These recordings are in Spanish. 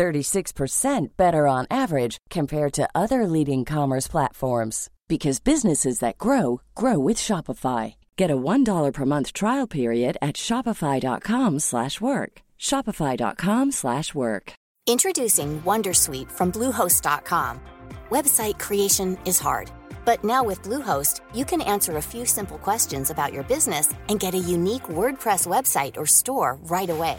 36% better on average compared to other leading commerce platforms because businesses that grow grow with Shopify. Get a $1 per month trial period at shopify.com/work. shopify.com/work. Introducing Wondersuite from bluehost.com. Website creation is hard, but now with Bluehost, you can answer a few simple questions about your business and get a unique WordPress website or store right away.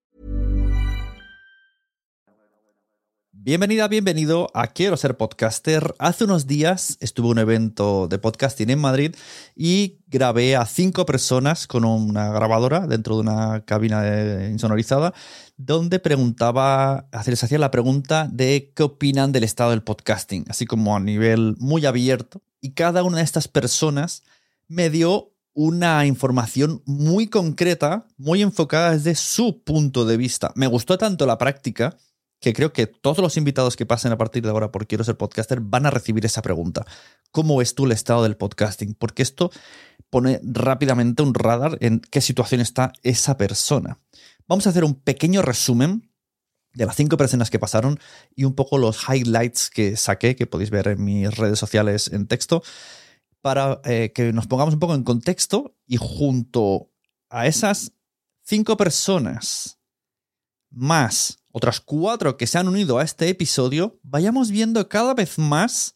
Bienvenida, bienvenido a Quiero ser podcaster. Hace unos días estuve en un evento de podcasting en Madrid y grabé a cinco personas con una grabadora dentro de una cabina de- insonorizada donde preguntaba, les hacía la pregunta de qué opinan del estado del podcasting, así como a nivel muy abierto. Y cada una de estas personas me dio una información muy concreta, muy enfocada desde su punto de vista. Me gustó tanto la práctica que creo que todos los invitados que pasen a partir de ahora por Quiero ser podcaster van a recibir esa pregunta. ¿Cómo ves tú el estado del podcasting? Porque esto pone rápidamente un radar en qué situación está esa persona. Vamos a hacer un pequeño resumen de las cinco personas que pasaron y un poco los highlights que saqué, que podéis ver en mis redes sociales en texto, para eh, que nos pongamos un poco en contexto y junto a esas cinco personas más otras cuatro que se han unido a este episodio, vayamos viendo cada vez más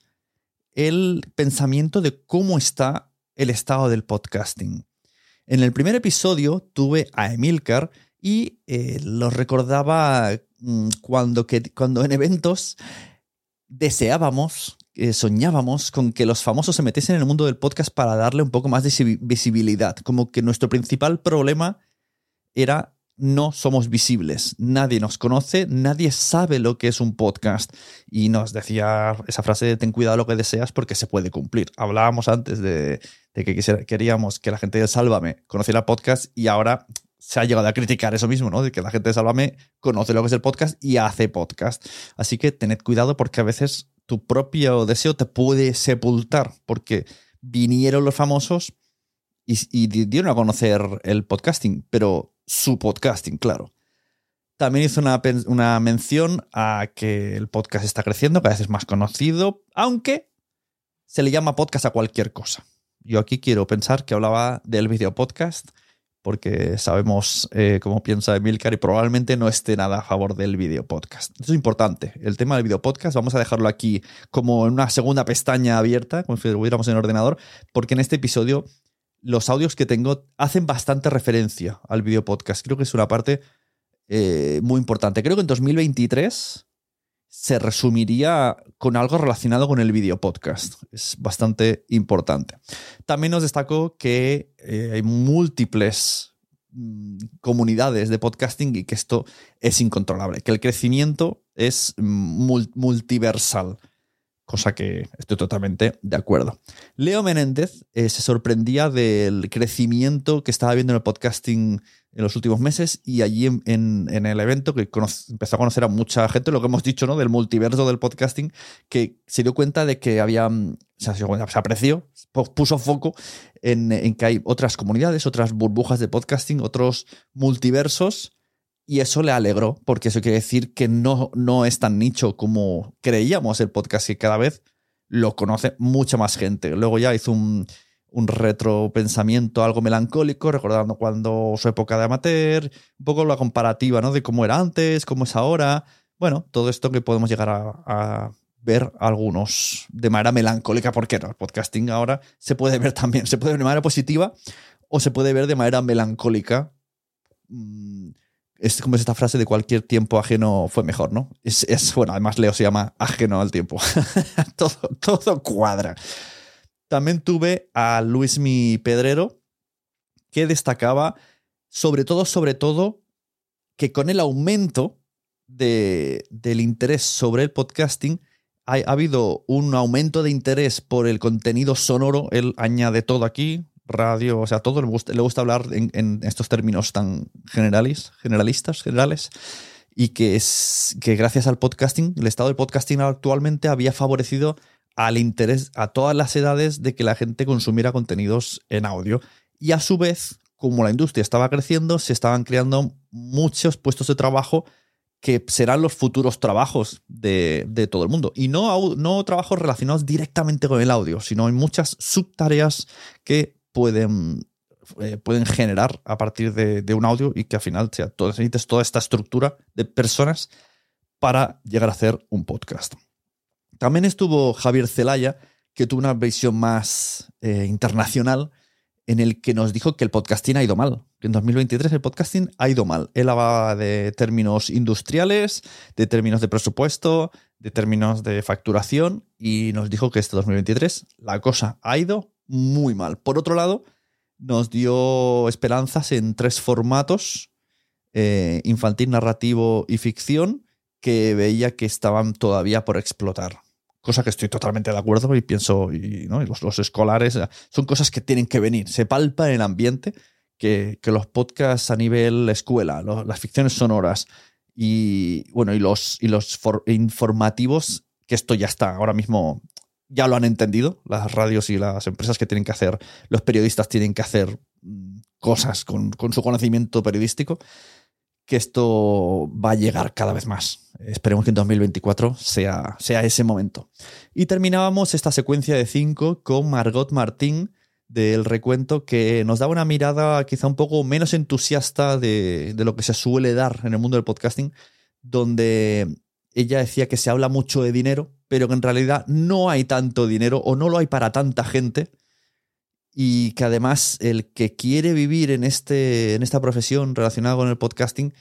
el pensamiento de cómo está el estado del podcasting. En el primer episodio tuve a Emilcar y eh, lo recordaba mm, cuando, que, cuando en eventos deseábamos, eh, soñábamos con que los famosos se metiesen en el mundo del podcast para darle un poco más de visi- visibilidad. Como que nuestro principal problema era no somos visibles, nadie nos conoce, nadie sabe lo que es un podcast. Y nos decía esa frase de ten cuidado lo que deseas porque se puede cumplir. Hablábamos antes de, que quisiera- queríamos que la gente de Sálvame conociera podcast y ahora se ha llegado a criticar eso mismo, ¿no? De que la gente de Sálvame conoce lo que es el podcast y hace podcast. Así que tened cuidado porque a veces tu propio deseo te puede sepultar porque vinieron los famosos y, y di- dieron a conocer el podcasting, pero su podcasting, claro. También hizo una, una mención a que el podcast está creciendo, cada vez es más conocido, aunque se le llama podcast a cualquier cosa. Yo aquí quiero pensar que hablaba del video podcast, porque sabemos eh, cómo piensa Emilcar y probablemente no esté nada a favor del video podcast. Eso es importante. El tema del video podcast, vamos a dejarlo aquí como en una segunda pestaña abierta, como si lo hubiéramos en el ordenador, porque en este episodio los audios que tengo hacen bastante referencia al video podcast. Creo que es una parte eh, muy importante. Creo que en 2023 se resumiría con algo relacionado con el video podcast. Es bastante importante. También nos destacó que eh, hay múltiples mm, comunidades de podcasting y que esto es incontrolable, que el crecimiento es mul- multiversal, cosa que estoy totalmente de acuerdo. Leo Menéndez eh, se sorprendía del crecimiento que estaba viendo en el podcasting en los últimos meses y allí en, el evento que empezó a conocer a mucha gente, lo que hemos dicho, ¿no? Del multiverso del podcasting, que se dio cuenta de que había, mm, o sea, se apreció, pu- puso foco en que hay otras comunidades, otras burbujas de podcasting, otros multiversos Y eso le alegró, porque eso quiere decir que no, no es tan nicho como creíamos el podcast, que cada vez lo conoce mucha más gente. Luego ya hizo un, un retropensamiento algo melancólico, recordando cuando su época de amateur, un poco la comparativa, ¿no? De cómo era antes, cómo es ahora. Bueno, todo esto que podemos llegar a, ver algunos de manera melancólica, porque el podcasting ahora se puede ver también, se puede ver de manera positiva o se puede ver de manera melancólica. Es como es esta frase de cualquier tiempo ajeno fue mejor, ¿no? Es, es bueno, además Leo se llama ajeno al tiempo. todo, todo cuadra. También tuve a Luismi Pedrero, que destacaba sobre todo, sobre todo, que con el aumento de, del interés sobre el podcasting, ha, ha habido un aumento de interés por el contenido sonoro. Él añade todo aquí, radio, o sea, todo le gusta, hablar en, estos términos tan generalis, generalistas, generales, y que es que gracias al podcasting, el estado del podcasting actualmente había favorecido al interés a todas las edades de que la gente consumiera contenidos en audio. Y a su vez, como la industria estaba creciendo, se estaban creando muchos puestos de trabajo que serán los futuros trabajos de, de todo el mundo. Y no, no trabajos relacionados directamente con el audio, sino hay muchas subtareas que pueden, eh, pueden generar a partir de, un audio y que al final sea, necesites toda esta estructura de personas para llegar a hacer un podcast. También estuvo Javier Zelaya, que tuvo una visión más eh, internacional, en el que nos dijo que el podcasting ha ido mal. En 2023 el podcasting ha ido mal. Él hablaba de términos industriales, de términos de presupuesto, de términos de facturación, y nos dijo que este 2023 la cosa ha ido muy mal. Por otro lado, nos dio esperanzas en tres formatos, eh, infantil, narrativo y ficción, que veía que estaban todavía por explotar. Cosa que estoy totalmente de acuerdo y pienso, y, ¿no? los, escolares, son cosas que tienen que venir. Se palpa en el ambiente que, que los podcasts a nivel escuela, las ficciones sonoras y, bueno, y los, y los for- informativos, que esto ya está, ahora mismo ya lo han entendido, las radios y las empresas que tienen que hacer, los periodistas tienen que hacer mm, cosas con, con su conocimiento periodístico que esto va a llegar cada vez más. Esperemos que en 2024 sea, sea ese momento. Y terminábamos esta secuencia de cinco con Margot Martín del recuento que nos daba una mirada quizá un poco menos entusiasta de, de lo que se suele dar en el mundo del podcasting, donde ella decía que se habla mucho de dinero, pero que en realidad no hay tanto dinero o no lo hay para tanta gente y que además el que quiere vivir en, este, en esta profesión relacionada con el podcasting,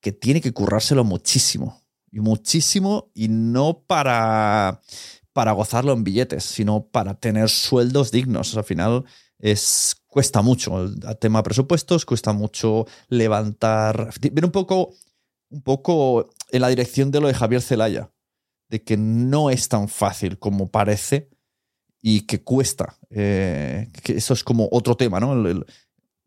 que tiene que currárselo muchísimo, y muchísimo, y no para, para gozarlo en billetes, sino para tener sueldos dignos. Al final es, cuesta mucho el tema presupuestos, cuesta mucho levantar, ver un poco, un poco en la dirección de lo de Javier Zelaya, de que no es tan fácil como parece y que cuesta. Eh, que eso es como otro tema, ¿no? El-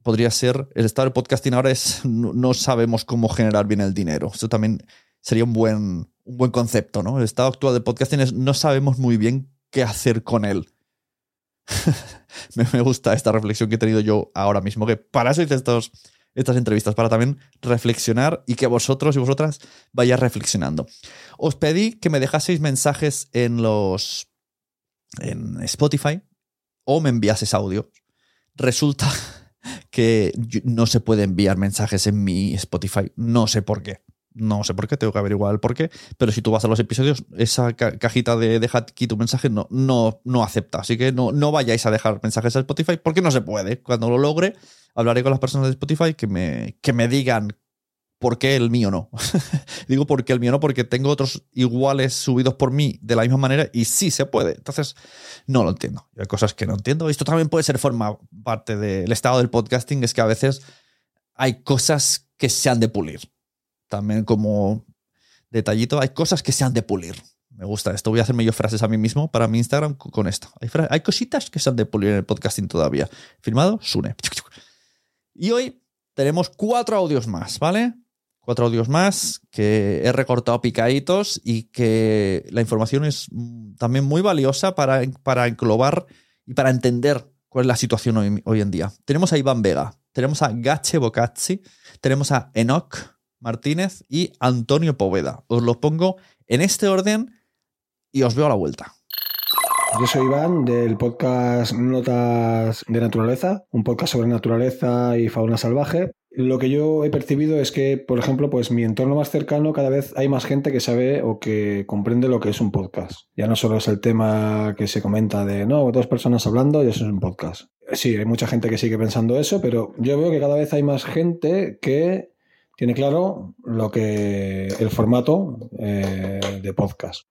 podría ser, el estado podcasting ahora es, no, no sabemos cómo generar bien el dinero. Eso también sería un buen, un buen concepto, ¿no? El estado actual del podcasting es, no sabemos muy bien qué hacer con él. me, gusta esta reflexión que he tenido yo ahora mismo, que para eso hice estas entrevistas, para también reflexionar y que vosotros y vosotras vayáis reflexionando. Os pedí que me dejaseis mensajes en los en Spotify o me enviases audio. Resulta que no se puede enviar mensajes en mi Spotify. No sé por qué. No sé por qué, tengo que averiguar el por qué. Pero si tú vas a los episodios, esa ca- cajita de deja aquí tu mensaje no, no, no acepta. Así que no, no vayáis a dejar mensajes a Spotify porque no se puede. Cuando lo logre, hablaré con las personas de Spotify que me, que me digan por qué el mío no. Digo por qué el mío no, porque tengo otros iguales subidos por mí de la misma manera y sí se puede. Entonces, no lo entiendo. Hay cosas que no entiendo. Esto también puede ser forma parte del estado del podcasting, es que a veces hay cosas que se han de pulir. También como detallito, hay cosas que se han de pulir. Me gusta esto. Voy a hacerme yo frases a mí mismo para mi Instagram co- con esto. Hay, hay cositas que se han de pulir en el podcasting todavía. Firmado, Sune. Y hoy tenemos cuatro audios más, ¿vale? Cuatro audios más que he recortado picaditos y que la información es mm, también muy valiosa para, para englobar y para entender cuál es la situación hoy, hoy en día. Tenemos a Iván Vega, tenemos a Gache Bocazzi, tenemos a Enoch Martínez y Antonio Poveda. Os los pongo en este orden y os veo a la vuelta. Yo soy Iván del podcast Notas de Naturaleza, un podcast sobre naturaleza y fauna salvaje. Lo que yo he percibido es que, por ejemplo, pues mi entorno más cercano cada vez hay más gente que sabe o que comprende lo que es un podcast. Ya no solo es el tema que se comenta de, no, dos personas hablando y eso es un podcast. Sí, hay mucha gente que sigue pensando eso, pero yo veo que cada vez hay más gente que tiene claro lo que el formato eh, de podcast.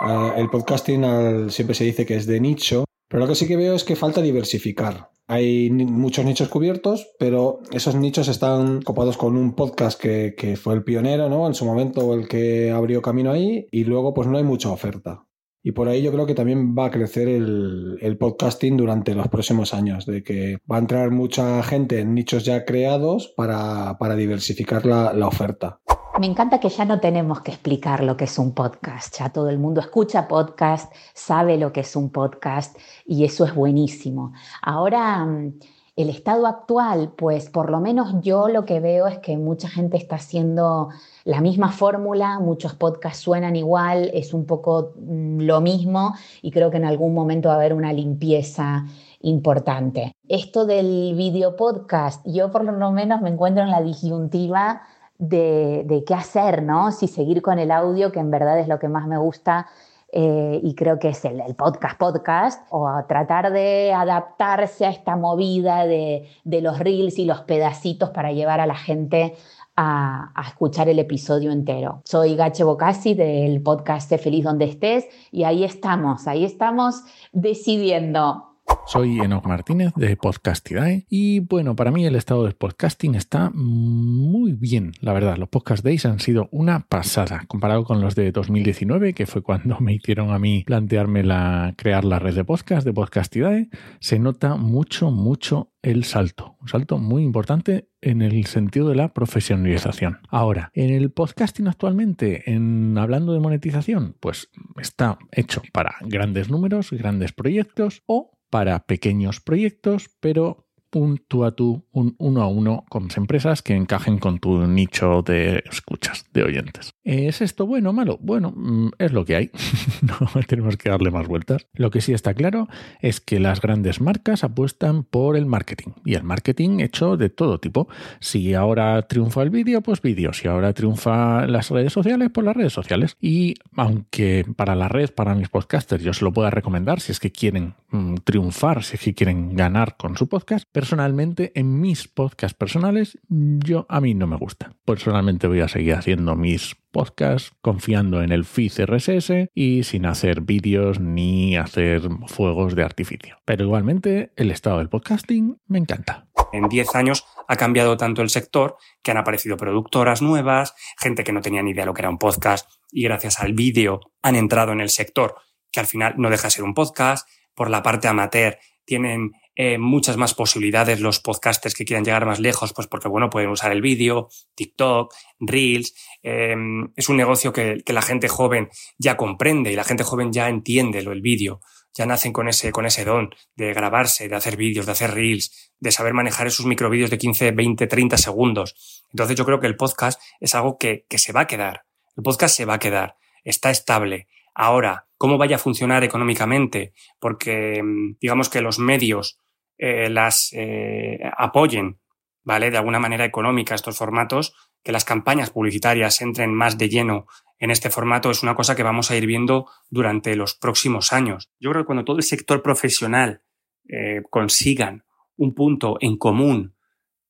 Uh, el podcasting siempre se dice que es de nicho, pero lo que sí que veo es que falta diversificar. Hay muchos nichos cubiertos, pero esos nichos están copados con un podcast que, que, fue el pionero, ¿no? En su momento, el que abrió camino ahí, y luego pues no hay mucha oferta. Y por ahí yo creo que también va a crecer el, el, podcasting durante los próximos años, de que va a entrar mucha gente en nichos ya creados para, para diversificar la, la oferta. Me encanta que ya no tenemos que explicar lo que es un podcast, ya todo el mundo escucha podcast, sabe lo que es un podcast y eso es buenísimo. Ahora, mm, el estado actual, pues por lo menos yo lo que veo es que mucha gente está haciendo la misma fórmula, muchos podcasts suenan igual, es un poco mm, lo mismo y creo que en algún momento va a haber una limpieza importante. Esto del video podcast, yo por lo menos me encuentro en la disyuntiva de, de, qué hacer, ¿no? Si seguir con el audio, que en verdad es lo que más me gusta eh, y creo que es el, el, podcast podcast, o tratar de adaptarse a esta movida de, de, los reels y los pedacitos para llevar a la gente a, a escuchar el episodio entero. Soy Gache Bocasi del podcast Feliz Donde Estés y ahí estamos, ahí estamos decidiendo soy Enoch Martínez de Podcastidae y bueno, para mí el estado del podcasting está muy bien, la verdad. Los Podcast Days han sido una pasada comparado con los de 2019, que fue cuando me hicieron a mí plantearme la, crear la red de podcast de Podcastidae. Se nota mucho, mucho el salto, un salto muy importante en el sentido de la profesionalización. Ahora, en el podcasting actualmente, en hablando de monetización, pues está hecho para grandes números, grandes proyectos o para pequeños proyectos, pero un tú a tú, un uno a uno con empresas que encajen con tu nicho de escuchas, de oyentes. ¿Es esto bueno o malo? Bueno, mm, es lo que hay. no tenemos que darle más vueltas. Lo que sí está claro es que las grandes marcas apuestan por el marketing y el marketing hecho de todo tipo. Si ahora triunfa el vídeo, pues vídeo. Si ahora triunfa las redes sociales, pues las redes sociales. Y aunque para la red, para mis podcasters, yo se lo pueda recomendar si es que quieren mm, triunfar, si es que quieren ganar con su podcast, personalmente en mis podcasts personales yo a mí no me gusta. Personalmente voy a seguir haciendo mis podcasts confiando en el feed RSS y sin hacer vídeos ni hacer fuegos de artificio. Pero igualmente el estado del podcasting me encanta. En 10 años ha cambiado tanto el sector que han aparecido productoras nuevas, gente que no tenía ni idea de lo que era un podcast y gracias al vídeo han entrado en el sector que al final no deja de ser un podcast. Por la parte amateur tienen eh, muchas más posibilidades los podcasters que quieran llegar más lejos, pues porque, bueno, pueden usar el vídeo, TikTok, Reels. Eh, es un negocio que, que, la gente joven ya comprende y la gente joven ya entiende lo el vídeo. Ya nacen con ese, con ese don de grabarse, de hacer vídeos, de hacer Reels, de saber manejar esos microvídeos de 15, 20, 30 segundos. Entonces yo creo que el podcast es algo que, que se va a quedar. El podcast se va a quedar. Está estable. Ahora, ¿cómo vaya a funcionar económicamente? Porque digamos que los medios eh, las eh, apoyen, ¿vale? De alguna manera económica estos formatos, que las campañas publicitarias entren más de lleno en este formato es una cosa que vamos a ir viendo durante los próximos años. Yo creo que cuando todo el sector profesional eh, consigan un punto en común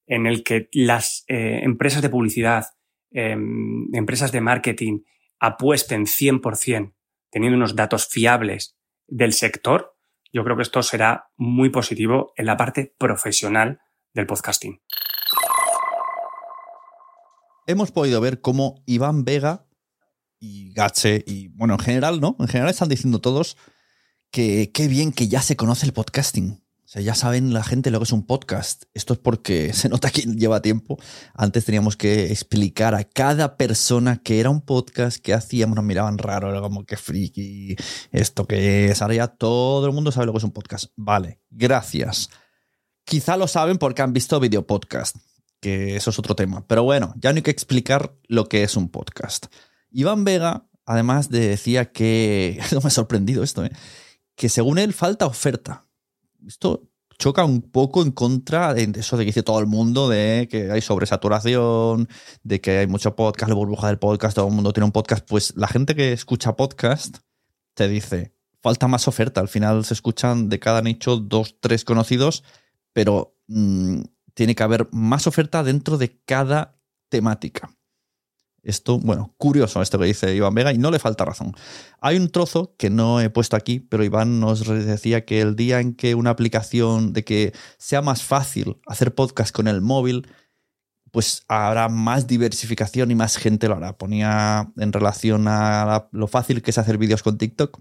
en el que las eh, empresas de publicidad, eh, empresas de marketing apuesten 100% teniendo unos datos fiables del sector, yo creo que esto será muy positivo en la parte profesional del podcasting. Hemos podido ver cómo Iván Vega y Gache y, bueno, en general, ¿no? En general están diciendo todos que qué bien que ya se conoce el podcasting. O sea, ya saben la gente lo que es un podcast. Esto es porque se nota que lleva tiempo. Antes teníamos que explicar a cada persona que era un podcast, que hacíamos, nos miraban raro, era como que friki, esto que es. Ahora ya todo el mundo sabe lo que es un podcast. Vale, gracias. Quizá lo saben porque han visto video podcast. que eso es otro tema. Pero bueno, ya no hay que explicar lo que es un podcast. Iván Vega, además, decía que, no me ha sorprendido esto, ¿eh? que según él falta oferta. Esto choca un poco en contra de eso de que dice todo el mundo, de que hay sobresaturación, de que hay mucho podcast, la burbuja del podcast, todo el mundo tiene un podcast. Pues la gente que escucha podcast te dice, falta más oferta. Al final se escuchan de cada nicho dos, tres conocidos, pero mm, tiene que haber más oferta dentro de cada temática. Esto, bueno, curioso esto que dice Iván Vega y no le falta razón. Hay un trozo que no he puesto aquí, pero Iván nos decía que el día en que una aplicación de que sea más fácil hacer podcast con el móvil, pues habrá más diversificación y más gente lo hará. Ponía en relación a lo fácil que es hacer vídeos con TikTok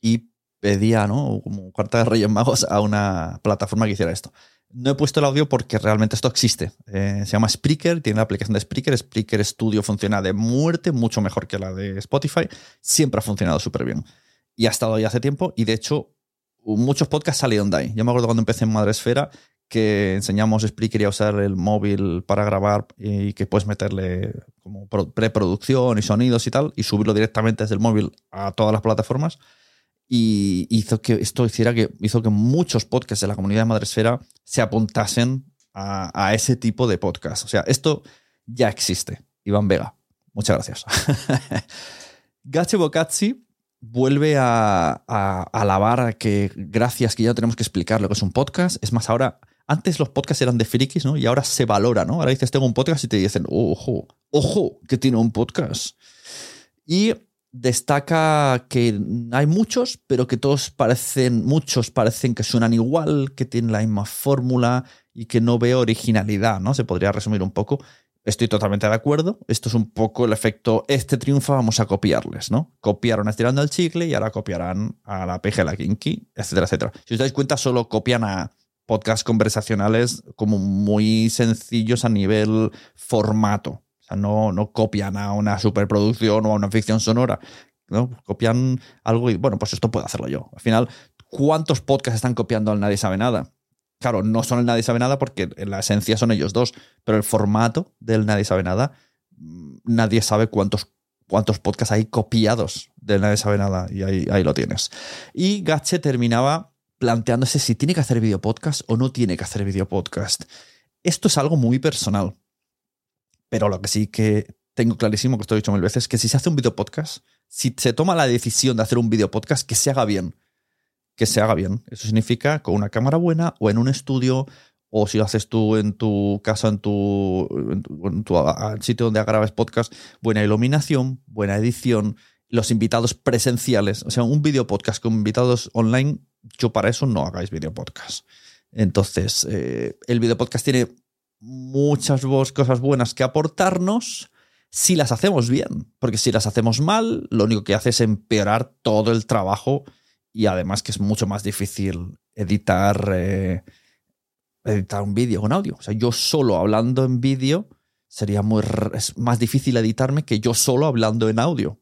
y pedía, ¿no? Como cuarta de Reyes Magos a una plataforma que hiciera esto. No he puesto el audio porque realmente esto existe. Eh, se llama Spreaker, tiene la aplicación de Spreaker. Spreaker Studio funciona de muerte, mucho mejor que la de Spotify. Siempre ha funcionado súper bien. Y ha estado ahí hace tiempo y de hecho muchos podcasts salieron de ahí. Yo me acuerdo cuando empecé en Madresfera que enseñamos Spreaker y a usar el móvil para grabar y que puedes meterle como preproducción y sonidos y tal y subirlo directamente desde el móvil a todas las plataformas y hizo que esto hiciera que hizo que muchos podcasts de la comunidad de Madresfera se apuntasen a, ese tipo de podcast. O sea, esto ya existe. Iván Vega, muchas gracias. Gache Bocazzi vuelve a, alabar que gracias que ya tenemos que explicar lo que es un podcast. Es más, ahora, antes los podcasts eran de frikis, ¿no? Y ahora se valora, ¿no? Ahora dices, tengo un podcast y te dicen, ojo, ojo, que tiene un podcast. Y destaca que hay muchos, pero que todos parecen, muchos parecen que suenan igual, que tienen la misma fórmula y que no veo originalidad, ¿no? Se podría resumir un poco. Estoy totalmente de acuerdo. Esto es un poco el efecto, este triunfa, vamos a copiarles, ¿no? Copiaron estirando el chicle y ahora copiarán a la PG, la Kinky, etcétera, etcétera. Si os dais cuenta, solo copian a podcasts conversacionales como muy sencillos a nivel formato no, no copian a una superproducción o a una ficción sonora. ¿no? Copian algo y, bueno, pues esto puedo hacerlo yo. Al final, ¿cuántos podcasts están copiando al Nadie Sabe Nada? Claro, no son el Nadie Sabe Nada porque en la esencia son ellos dos, pero el formato del Nadie Sabe Nada, mm, nadie sabe cuántos, cuántos podcasts hay copiados del Nadie Sabe Nada y ahí, ahí lo tienes. Y Gache terminaba planteándose si tiene que hacer video podcast o no tiene que hacer video podcast. Esto es algo muy personal. Pero lo que sí que tengo clarísimo, que esto he dicho mil veces, que si se hace un video podcast, si se toma la decisión de hacer un video podcast, que se haga bien. Que se haga bien. Eso significa con una cámara buena o en un estudio o si lo haces tú en tu casa, en tu, en tu, sitio donde grabas podcast, buena iluminación, buena edición, los invitados presenciales. O sea, un video podcast con invitados online, yo para eso no hagáis video podcast. Entonces, eh, el video podcast tiene muchas cosas buenas que aportarnos si las hacemos bien. Porque si las hacemos mal, lo único que hace es empeorar todo el trabajo y además que es mucho más difícil editar, eh, editar un vídeo con audio. O sea, yo solo hablando en vídeo sería muy, es más difícil editarme que yo solo hablando en audio.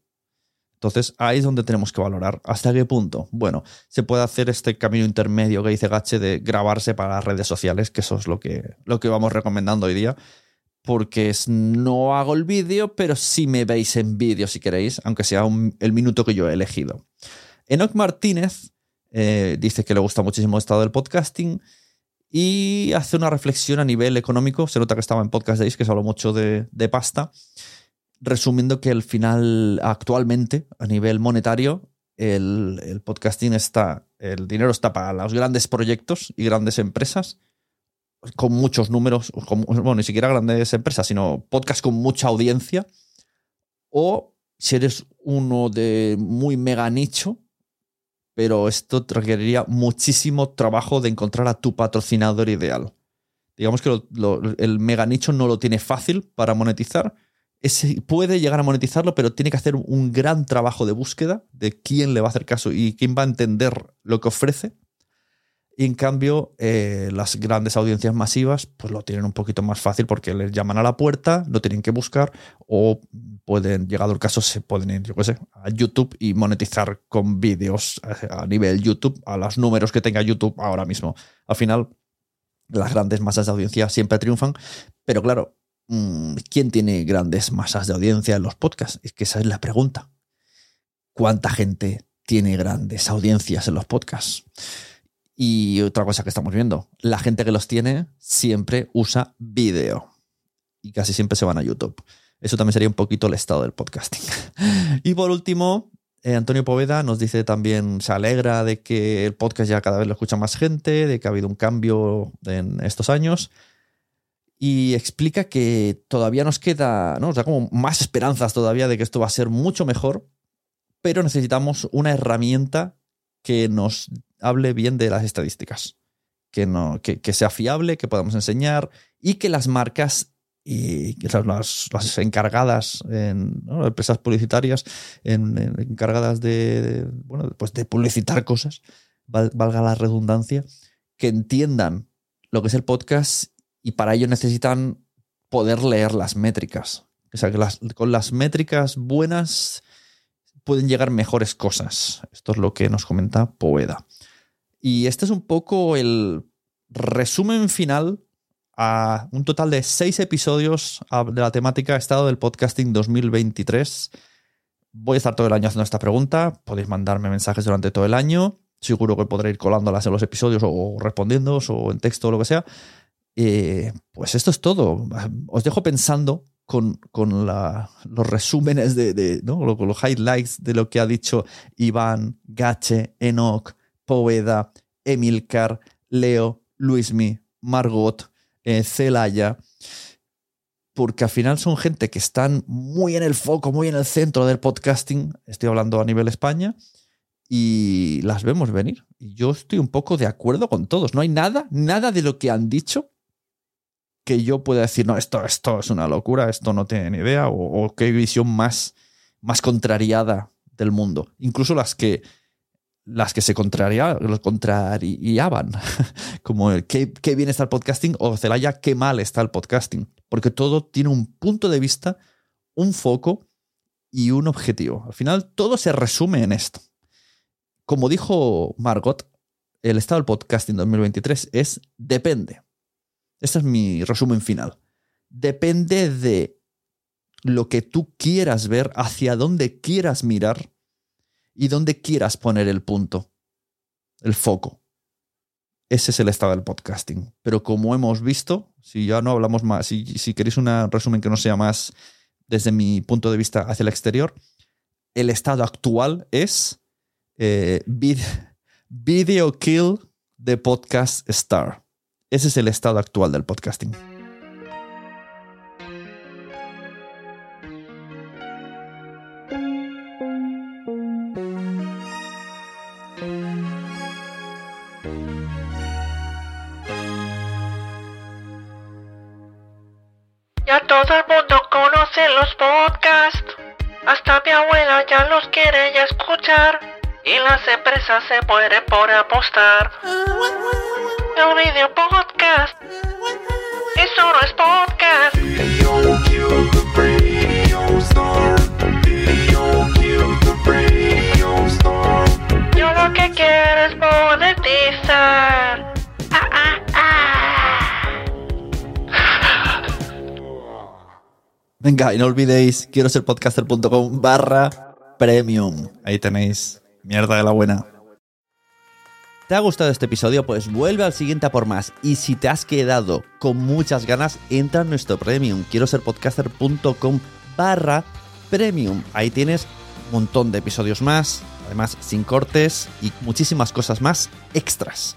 Entonces ahí es donde tenemos que valorar. ¿Hasta qué punto? Bueno, se puede hacer este camino intermedio que dice Gache de grabarse para las redes sociales, que eso es lo que, lo que vamos recomendando hoy día. Porque no hago el vídeo, pero sí me veis en vídeo si queréis, aunque sea el minuto que yo he elegido. Enoch Martínez eh, dice que le gusta muchísimo el estado del podcasting y hace una reflexión a nivel económico. Se nota que estaba en Podcast Days, que se habló mucho de pasta resumiendo que al final, actualmente, a nivel monetario, el, podcasting está, el dinero está para los grandes proyectos y grandes empresas con muchos números, bueno, ni siquiera grandes empresas, sino podcast con mucha audiencia. O si eres uno de muy mega nicho, pero esto requeriría muchísimo trabajo de encontrar a tu patrocinador ideal. Digamos que el mega nicho no lo tiene fácil para monetizar, puede llegar a monetizarlo, pero tiene que hacer un gran trabajo de búsqueda de quién le va a hacer caso y quién va a entender lo que ofrece. Y en cambio, eh, las grandes audiencias masivas, pues lo tienen un poquito más fácil porque les llaman a la puerta, lo tienen que buscar, o pueden, llegado el caso, se pueden ir, yo qué sé, a YouTube y monetizar con vídeos a nivel YouTube, a los números que tenga YouTube ahora mismo. Al final, las grandes masas de audiencia siempre triunfan, pero claro, ¿quién tiene grandes masas de audiencia en los podcasts? Es que esa es la pregunta. ¿Cuánta gente tiene grandes audiencias en los podcasts? Y otra cosa que estamos viendo, la gente que los tiene siempre usa vídeo y casi siempre se van a YouTube. Eso también sería un poquito el estado del podcasting. y por último, eh, Antonio Poveda nos dice también, se alegra de que el podcast ya cada vez lo escucha más gente, de que ha habido un cambio en estos años. Y explica que todavía nos queda, ¿no? O sea, como más esperanzas todavía de que esto va a ser mucho mejor, pero necesitamos una herramienta que nos hable bien de las estadísticas, que, no, que, que sea fiable, que podamos enseñar y que las marcas y las, las encargadas en empresas publicitarias en, encargadas de, bueno pues de publicitar cosas valga la redundancia que entiendan lo que es el podcast y para ello necesitan poder leer las métricas o sea que con las métricas buenas pueden llegar mejores cosas esto es lo que nos comenta Poeda y este es un poco el resumen final a un total de seis episodios de la temática Estado del Podcasting 2023. Voy a estar todo el año haciendo esta pregunta. Podéis mandarme mensajes durante todo el año. Seguro que podré ir colándolas en los episodios o respondiendo o en texto o lo que sea. Eh, pues esto es todo. Os dejo pensando con, los resúmenes de, ¿no? los highlights de lo que ha dicho Iván, Gache, Enoch, Poveda, Emilcar, Leo, Luismi, Margot, eh, Celaya, porque al final son gente que están muy en el foco, muy en el centro del podcasting, estoy hablando a nivel España, y las vemos venir. Y yo estoy un poco de acuerdo con todos. No hay nada, nada de lo que han dicho que yo pueda decir, no, esto, esto es una locura, esto no tiene ni idea, o, qué visión más, más contrariada del mundo. Incluso las que las que se contraria, contrariaban, como el qué, qué, bien está el podcasting o Celaya, qué mal está el podcasting, porque todo tiene un punto de vista, un foco y un objetivo. Al final todo se resume en esto. Como dijo Margot, el estado del podcasting 2023 es depende. Este es mi resumen final. Depende de lo que tú quieras ver, hacia dónde quieras mirar y donde quieras poner el punto, el foco. Ese es el estado del podcasting. Pero como hemos visto, si ya no hablamos más, si, si queréis un resumen que no sea más desde mi punto de vista hacia el exterior, el estado actual es eh, Video Kill de Podcast Star. Ese es el estado actual del podcasting. Todo el mundo conoce los podcasts. Hasta mi abuela ya los quiere ya escuchar. Y las empresas se mueren por apostar. El video podcast. Eso no es podcast. Yo lo que quiero es monetizar. Ah, ah, ah. Venga, y no olvidéis, quiero ser podcaster.com barra premium. Ahí tenéis mierda de la buena. ¿Te ha gustado este episodio? Pues vuelve al siguiente a por más. Y si te has quedado con muchas ganas, entra en nuestro premium. Quiero ser podcaster.com barra premium. Ahí tienes un montón de episodios más, además sin cortes y muchísimas cosas más extras.